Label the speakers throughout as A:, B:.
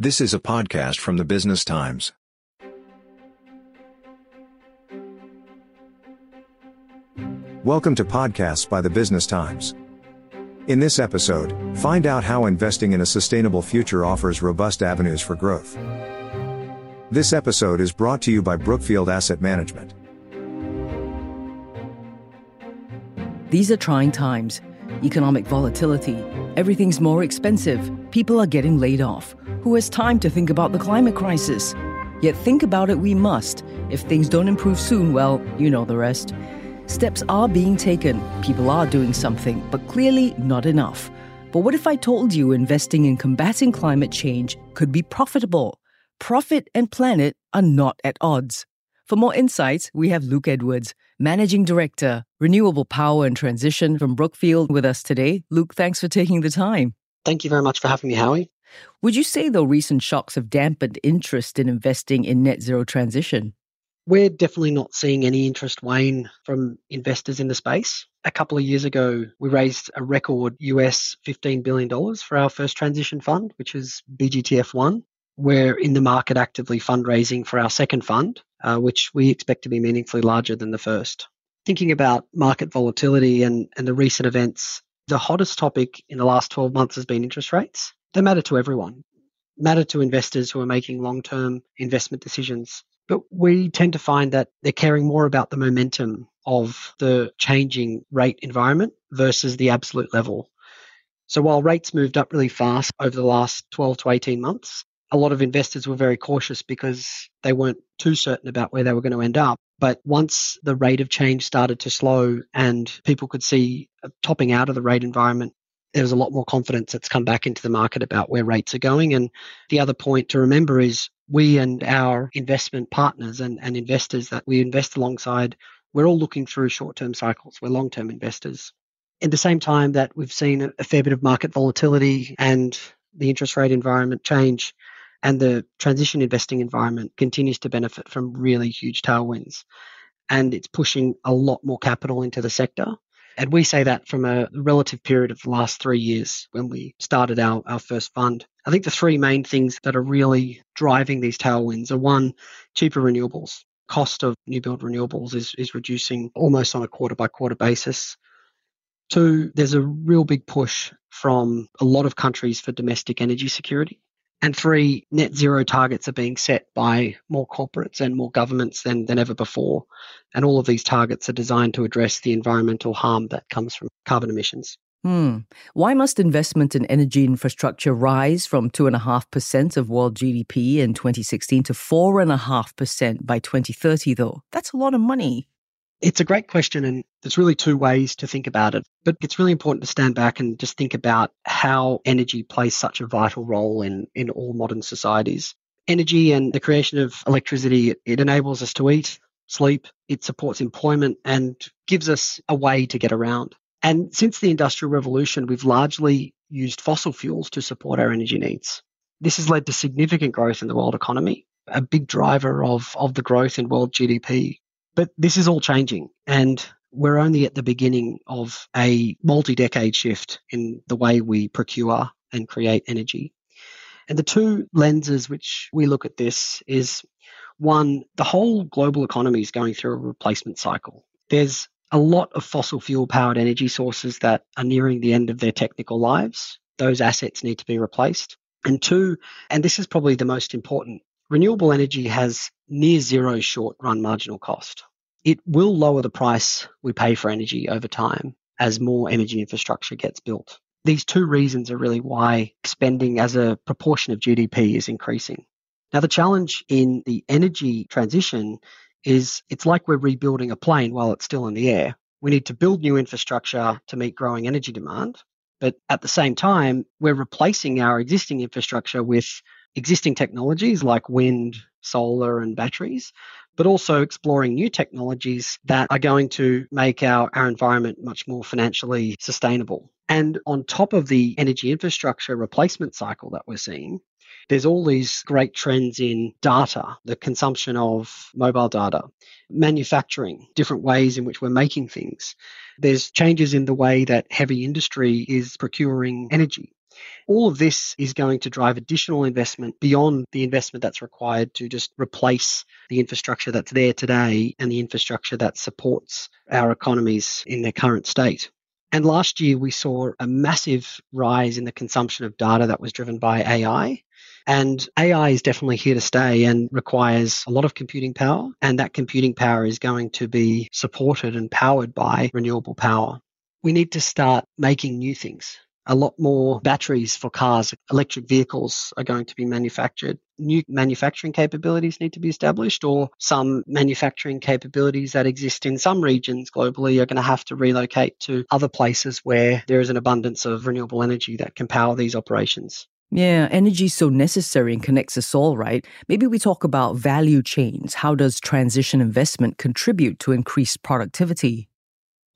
A: This is a podcast from the Business Times. Welcome to Podcasts by the Business Times. In this episode, find out how investing in a sustainable future offers robust avenues for growth. This episode is brought to you by Brookfield Asset Management.
B: These are trying times. Economic volatility. Everything's more expensive. People are getting laid off. Who has time to think about the climate crisis? Yet think about it we must. If things don't improve soon, well, you know the rest. Steps are being taken, people are doing something, but clearly not enough. But what if I told you investing in combating climate change could be profitable? Profit and planet are not at odds. For more insights, we have Luke Edwards, Managing Director, Renewable Power and Transition from Brookfield, with us today. Luke, thanks for taking the time.
C: Thank you very much for having me, Howie.
B: Would you say, though, recent shocks have dampened interest in investing in net zero transition?
C: We're definitely not seeing any interest wane from investors in the space. A couple of years ago, we raised a record US $15 billion for our first transition fund, which is BGTF1. We're in the market actively fundraising for our second fund, uh, which we expect to be meaningfully larger than the first. Thinking about market volatility and, and the recent events, the hottest topic in the last 12 months has been interest rates. They matter to everyone, matter to investors who are making long term investment decisions. But we tend to find that they're caring more about the momentum of the changing rate environment versus the absolute level. So while rates moved up really fast over the last 12 to 18 months, a lot of investors were very cautious because they weren't too certain about where they were going to end up. But once the rate of change started to slow and people could see topping out of the rate environment, there was a lot more confidence that's come back into the market about where rates are going. And the other point to remember is we and our investment partners and, and investors that we invest alongside, we're all looking through short term cycles. We're long term investors. At the same time that we've seen a fair bit of market volatility and the interest rate environment change, and the transition investing environment continues to benefit from really huge tailwinds. And it's pushing a lot more capital into the sector. And we say that from a relative period of the last three years when we started our, our first fund. I think the three main things that are really driving these tailwinds are one, cheaper renewables. Cost of new build renewables is, is reducing almost on a quarter by quarter basis. Two, there's a real big push from a lot of countries for domestic energy security. And three, net zero targets are being set by more corporates and more governments than, than ever before. And all of these targets are designed to address the environmental harm that comes from carbon emissions.
B: Hmm. Why must investment in energy infrastructure rise from 2.5% of world GDP in 2016 to 4.5% by 2030, though? That's a lot of money.
C: It's a great question, and there's really two ways to think about it. But it's really important to stand back and just think about how energy plays such a vital role in, in all modern societies. Energy and the creation of electricity, it enables us to eat, sleep, it supports employment, and gives us a way to get around. And since the Industrial Revolution, we've largely used fossil fuels to support our energy needs. This has led to significant growth in the world economy, a big driver of, of the growth in world GDP. But this is all changing, and we're only at the beginning of a multi decade shift in the way we procure and create energy. And the two lenses which we look at this is one, the whole global economy is going through a replacement cycle. There's a lot of fossil fuel powered energy sources that are nearing the end of their technical lives. Those assets need to be replaced. And two, and this is probably the most important, renewable energy has near zero short run marginal cost it will lower the price we pay for energy over time as more energy infrastructure gets built. These two reasons are really why spending as a proportion of GDP is increasing. Now, the challenge in the energy transition is it's like we're rebuilding a plane while it's still in the air. We need to build new infrastructure to meet growing energy demand. But at the same time, we're replacing our existing infrastructure with existing technologies like wind, solar, and batteries, but also exploring new technologies that are going to make our, our environment much more financially sustainable. And on top of the energy infrastructure replacement cycle that we're seeing, there's all these great trends in data, the consumption of mobile data, manufacturing, different ways in which we're making things. There's changes in the way that heavy industry is procuring energy. All of this is going to drive additional investment beyond the investment that's required to just replace the infrastructure that's there today and the infrastructure that supports our economies in their current state. And last year, we saw a massive rise in the consumption of data that was driven by AI. And AI is definitely here to stay and requires a lot of computing power. And that computing power is going to be supported and powered by renewable power. We need to start making new things a lot more batteries for cars, electric vehicles are going to be manufactured. New manufacturing capabilities need to be established, or some manufacturing capabilities that exist in some regions globally are going to have to relocate to other places where there is an abundance of renewable energy that can power these operations.
B: Yeah, energy is so necessary and connects us all, right? Maybe we talk about value chains. How does transition investment contribute to increased productivity?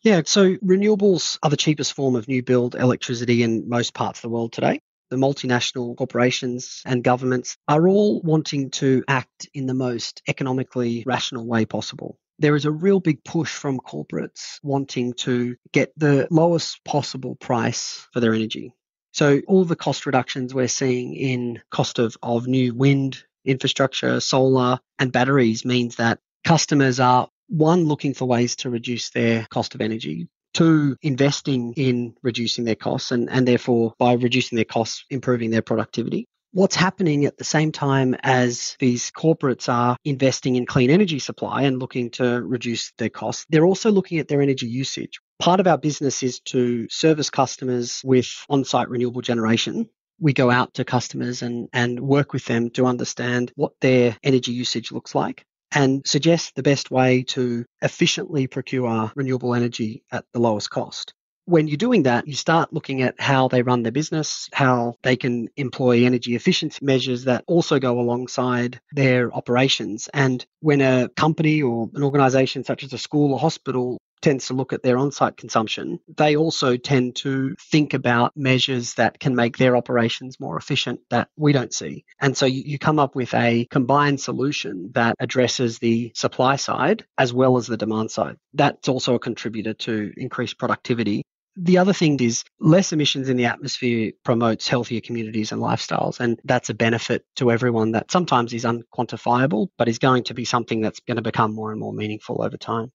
C: Yeah, so renewables are the cheapest form of new build electricity in most parts of the world today. The multinational corporations and governments are all wanting to act in the most economically rational way possible. There is a real big push from corporates wanting to get the lowest possible price for their energy. So all the cost reductions we're seeing in cost of, of new wind infrastructure, solar and batteries means that customers are one, looking for ways to reduce their cost of energy. Two, investing in reducing their costs and, and therefore by reducing their costs, improving their productivity. What's happening at the same time as these corporates are investing in clean energy supply and looking to reduce their costs, they're also looking at their energy usage. Part of our business is to service customers with on site renewable generation we go out to customers and, and work with them to understand what their energy usage looks like and suggest the best way to efficiently procure renewable energy at the lowest cost. When you're doing that, you start looking at how they run their business, how they can employ energy efficiency measures that also go alongside their operations. And when a company or an organization such as a school or hospital tends to look at their on site consumption, they also tend to think about measures that can make their operations more efficient that we don't see. And so you, you, come up with a combined solution that addresses the supply side as well as the demand side. That's also a contributor to increased productivity. The other thing is less emissions in the atmosphere promotes healthier communities and lifestyles. And that's a benefit to everyone that sometimes is unquantifiable, but is going to be something that's going to become more and more meaningful over time.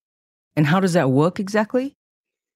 B: And how does that work exactly?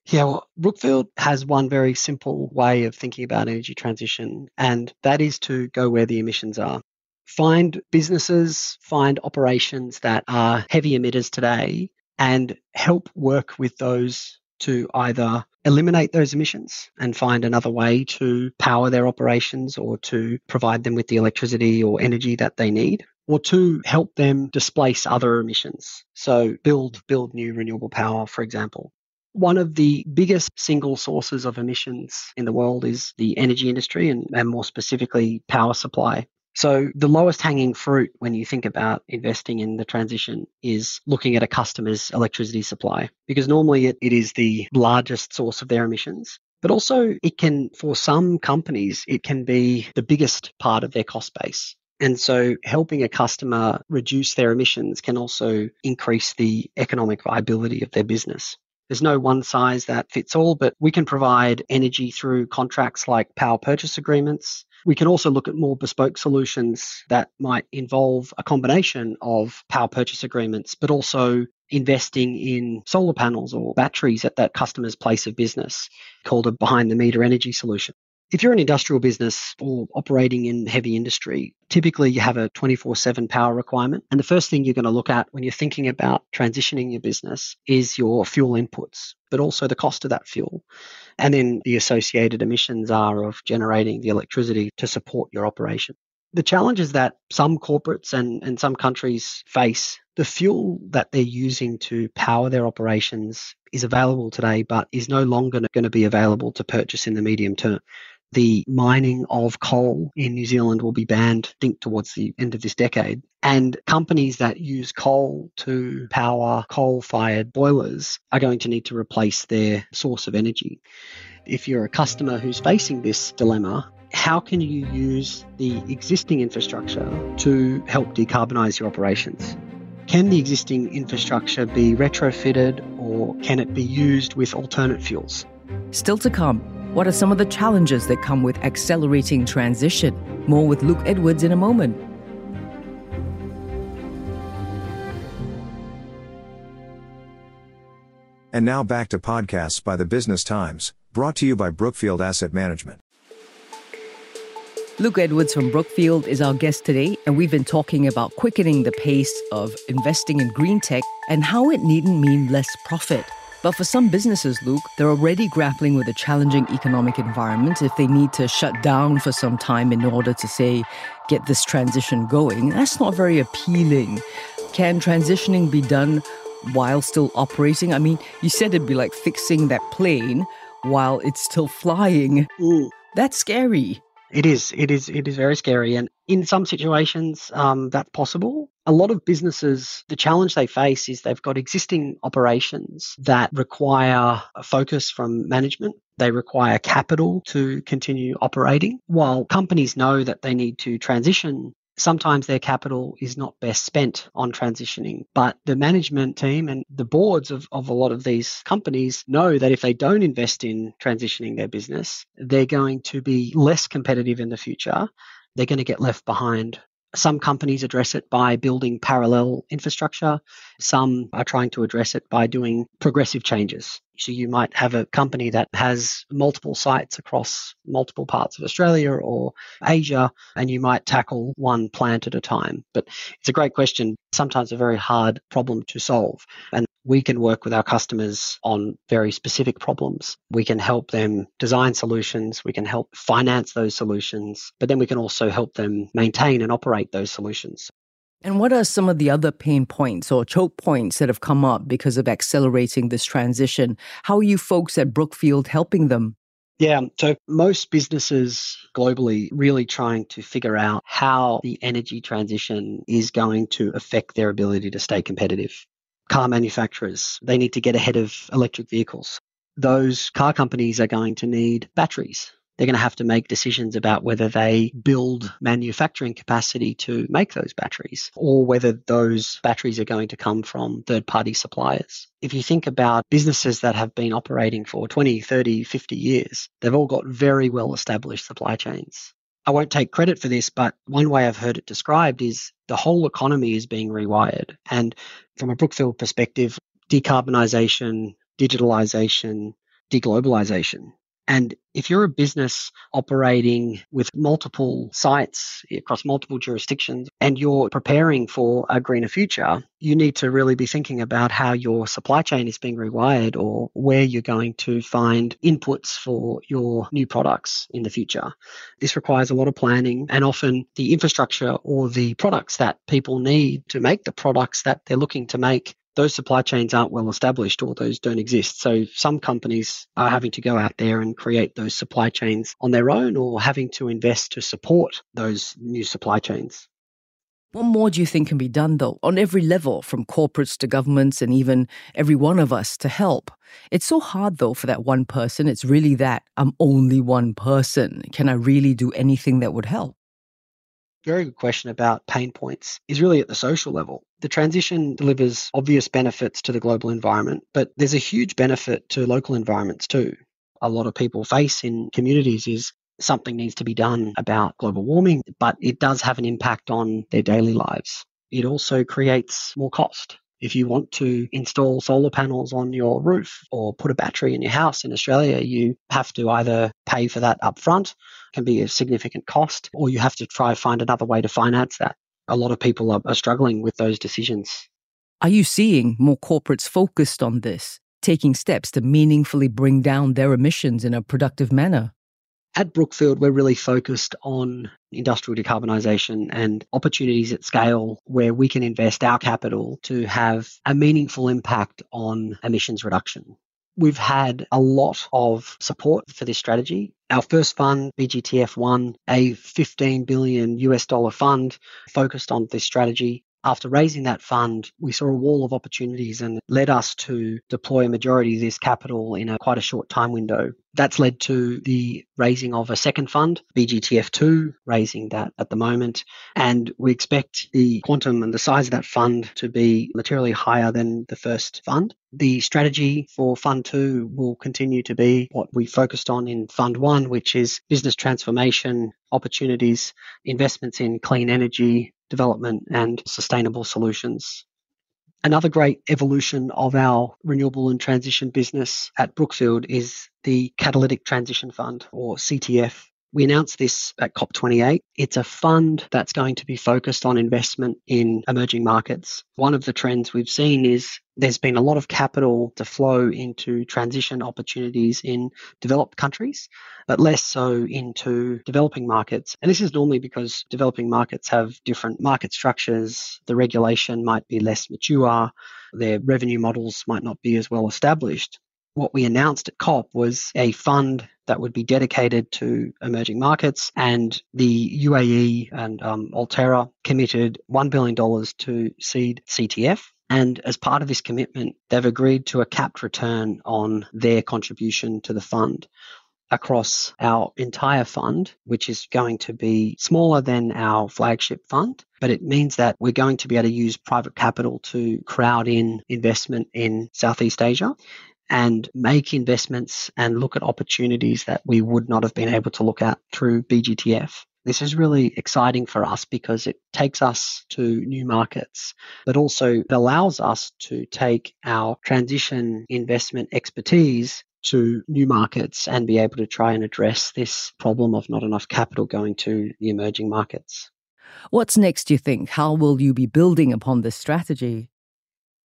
C: Yeah, well, Brookfield has one very simple way of thinking about energy transition, and that is to go where the emissions are. Find businesses, find operations that are heavy emitters today, and help work with those to either eliminate those emissions and find another way to power their operations or to provide them with the electricity or energy that they need or two, help them displace other emissions. So build, build new renewable power, for example. One of the biggest single sources of emissions in the world is the energy industry and, and more specifically power supply. So the lowest hanging fruit when you think about investing in the transition is looking at a customer's electricity supply because normally it, it is the largest source of their emissions. But also it can, for some companies, it can be the biggest part of their cost base. And so helping a customer reduce their emissions can also increase the economic viability of their business. There's no one size that fits all, but we can provide energy through contracts like power purchase agreements. We can also look at more bespoke solutions that might involve a combination of power purchase agreements, but also investing in solar panels or batteries at that customer's place of business called a behind the meter energy solution. If you're an industrial business or operating in heavy industry, typically you have a 24 7 power requirement. And the first thing you're going to look at when you're thinking about transitioning your business is your fuel inputs, but also the cost of that fuel. And then the associated emissions are of generating the electricity to support your operation. The challenges that some corporates and, and some countries face the fuel that they're using to power their operations is available today, but is no longer going to be available to purchase in the medium term the mining of coal in New Zealand will be banned, I think, towards the end of this decade. And companies that use coal to power coal fired boilers are going to need to replace their source of energy. If you're a customer who's facing this dilemma, how can you use the existing infrastructure to help decarbonize your operations? Can the existing infrastructure be retrofitted or can it be used with alternate fuels?
B: Still to come What are some of the challenges that come with accelerating transition? More with Luke Edwards in a moment.
A: And now back to podcasts by the Business Times, brought to you by Brookfield Asset Management.
B: Luke Edwards from Brookfield is our guest today, and we've been talking about quickening the pace of investing in green tech and how it needn't mean less profit. But for some businesses, Luke, they're already grappling with a challenging economic environment if they need to shut down for some time in order to, say, get this transition going. That's not very appealing. Can transitioning be done while still operating? I mean, you said it'd be like fixing that plane while it's still flying.
C: Mm.
B: That's scary.
C: It is. It is. It is very scary. And in some situations, um, that's possible. A lot of businesses, the challenge they face is they've got existing operations that require a focus from management. They require capital to continue operating. While companies know that they need to transition sometimes their capital is not best spent on transitioning. But the management team and the boards of, of a lot of these companies know that if they don't invest in transitioning their business, they're going to be less competitive in the future. They're going to get left behind some companies address it by building parallel infrastructure. Some are trying to address it by doing progressive changes. So you might have a company that has multiple sites across multiple parts of Australia or Asia, and you might tackle one plant at a time. But it's a great question, sometimes a very hard problem to solve. And we can work with our customers on very specific problems. We can help them design solutions. We can help finance those solutions, but then we can also help them maintain and operate those solutions.
B: And what are some of the other pain points or choke points that have come up because of accelerating this transition? How are you folks at Brookfield helping them?
C: Yeah, so most businesses globally really trying to figure out how the energy transition is going to affect their ability to stay competitive car manufacturers. They need to get ahead of electric vehicles. Those car companies are going to need batteries. They're going to have to make decisions about whether they build manufacturing capacity to make those batteries or whether those batteries are going to come from third party suppliers. If you think about businesses that have been operating for 20, 30, 50 years, they've all got very well established supply chains. I won't take credit for this, but one way I've heard it described is the whole economy is being rewired. And from a Brookfield perspective, decarbonisation, digitalisation, deglobalisation and if you're a business operating with multiple sites across multiple jurisdictions and you're preparing for a greener future, you need to really be thinking about how your supply chain is being rewired or where you're going to find inputs for your new products in the future. This requires a lot of planning and often the infrastructure or the products that people need to make the products that they're looking to make those supply chains aren't well established or those don't exist. So some companies are having to go out there and create those supply chains on their own or having to invest to support those new supply chains.
B: What more do you think can be done, though, on every level, from corporates to governments and even every one of us to help? It's so hard, though, for that one person. It's really that I'm only one person. Can I really do anything that would help?
C: very good question about pain points is really at the social level. The transition delivers obvious benefits to the global environment, but there's a huge benefit to local environments too. A lot of people face in communities is something needs to be done about global warming, but it does have an impact on their daily lives. It also creates more cost. If you want to install solar panels on your roof or put a battery in your house in Australia, you have to either pay for that upfront, can be a significant cost, or you have to try find another way to finance that. A lot of people are, are struggling with those decisions.
B: Are you seeing more corporates focused on this, taking steps to meaningfully bring down their emissions in a productive manner?
C: At Brookfield, we're really focused on industrial decarbonisation and opportunities at scale where we can invest our capital to have a meaningful impact on emissions reduction. We've had a lot of support for this strategy. Our first fund, BGTF1, a 15 billion US dollar fund focused on this strategy. After raising that fund, we saw a wall of opportunities and led us to deploy a majority of this capital in a quite a short time window. That's led to the raising of a second fund, BGTF2, raising that at the moment. And we expect the quantum and the size of that fund to be materially higher than the first fund. The strategy for Fund 2 will continue to be what we focused on in Fund 1, which is business transformation, opportunities, investments in clean energy, development, and sustainable solutions. Another great evolution of our renewable and transition business at Brookfield is the Catalytic Transition Fund, or CTF. We announced this at COP28. It's a fund that's going to be focused on investment in emerging markets. One of the trends we've seen is there's been a lot of capital to flow into transition opportunities in developed countries, but less so into developing markets. And this is normally because developing markets have different market structures, the regulation might be less mature, their revenue models might not be as well established what we announced at COP was a fund that would be dedicated to emerging markets, and the UAE and um, Alterra committed $1 billion to seed CTF. And as part of this commitment, they've agreed to a capped return on their contribution to the fund across our entire fund, which is going to be smaller than our flagship fund. But it means that we're going to be able to use private capital to crowd in investment in Southeast Asia and make investments and look at opportunities that we would not have been able to look at through BGTF. This is really exciting for us because it takes us to new markets, but also allows us to take our transition investment expertise to new markets and be able to try and address this problem of not enough capital going to the emerging markets.
B: What's next, you think? How will you be building upon this strategy?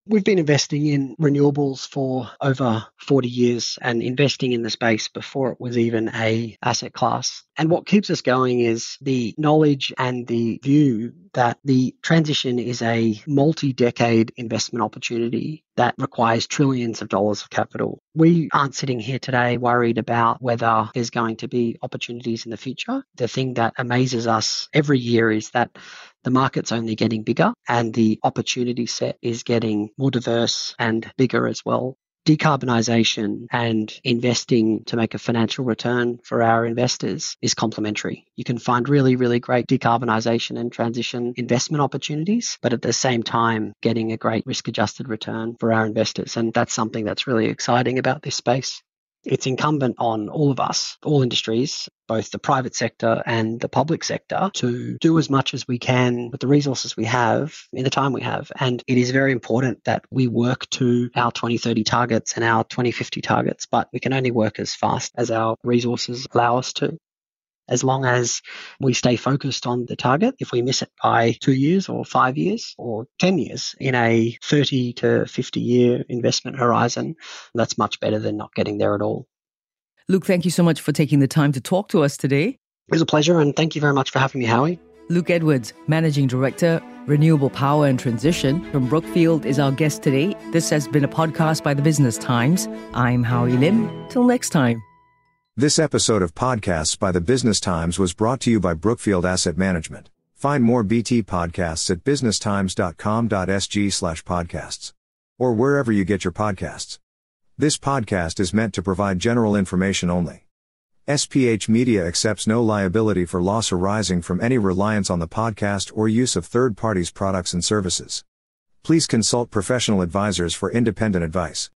C: We've been investing in renewables for over 40 years and investing in the space before it was even a asset class. And what keeps us going is the knowledge and the view that the transition is a multi-decade investment opportunity that requires trillions of dollars of capital. We aren't sitting here today worried about whether there's going to be opportunities in the future. The thing that amazes us every year is that the market's only getting bigger and the opportunity set is getting more diverse and bigger as well. Decarbonisation and investing to make a financial return for our investors is complementary. You can find really, really great decarbonisation and transition investment opportunities, but at the same time, getting a great risk adjusted return for our investors. And that's something that's really exciting about this space it's incumbent on all of us, all industries, both the private sector and the public sector, to do as much as we can with the resources we have in the time we have. And it is very important that we work to our 2030 targets and our 2050 targets, but we can only work as fast as our resources allow us to as long as we stay focused on the target. If we miss it by two years or five years or 10 years in a 30 to 50 year investment horizon, that's much better than not getting there at all.
B: Luke, thank you so much for taking the time to talk to us today.
C: It was a pleasure, and thank you very much for having me, Howie.
B: Luke Edwards, Managing Director, Renewable Power and Transition from Brookfield, is our guest today. This has been a podcast by the Business Times. I'm Howie Lim. Till next time.
A: This episode of Podcasts by the Business Times was brought to you by Brookfield Asset Management. Find more BT podcasts at businesstimes.com.sg slash podcasts. Or wherever you get your podcasts. This podcast is meant to provide general information only. SPH Media accepts no liability for loss arising from any reliance on the podcast or use of third parties' products and services. Please consult professional advisors for independent advice.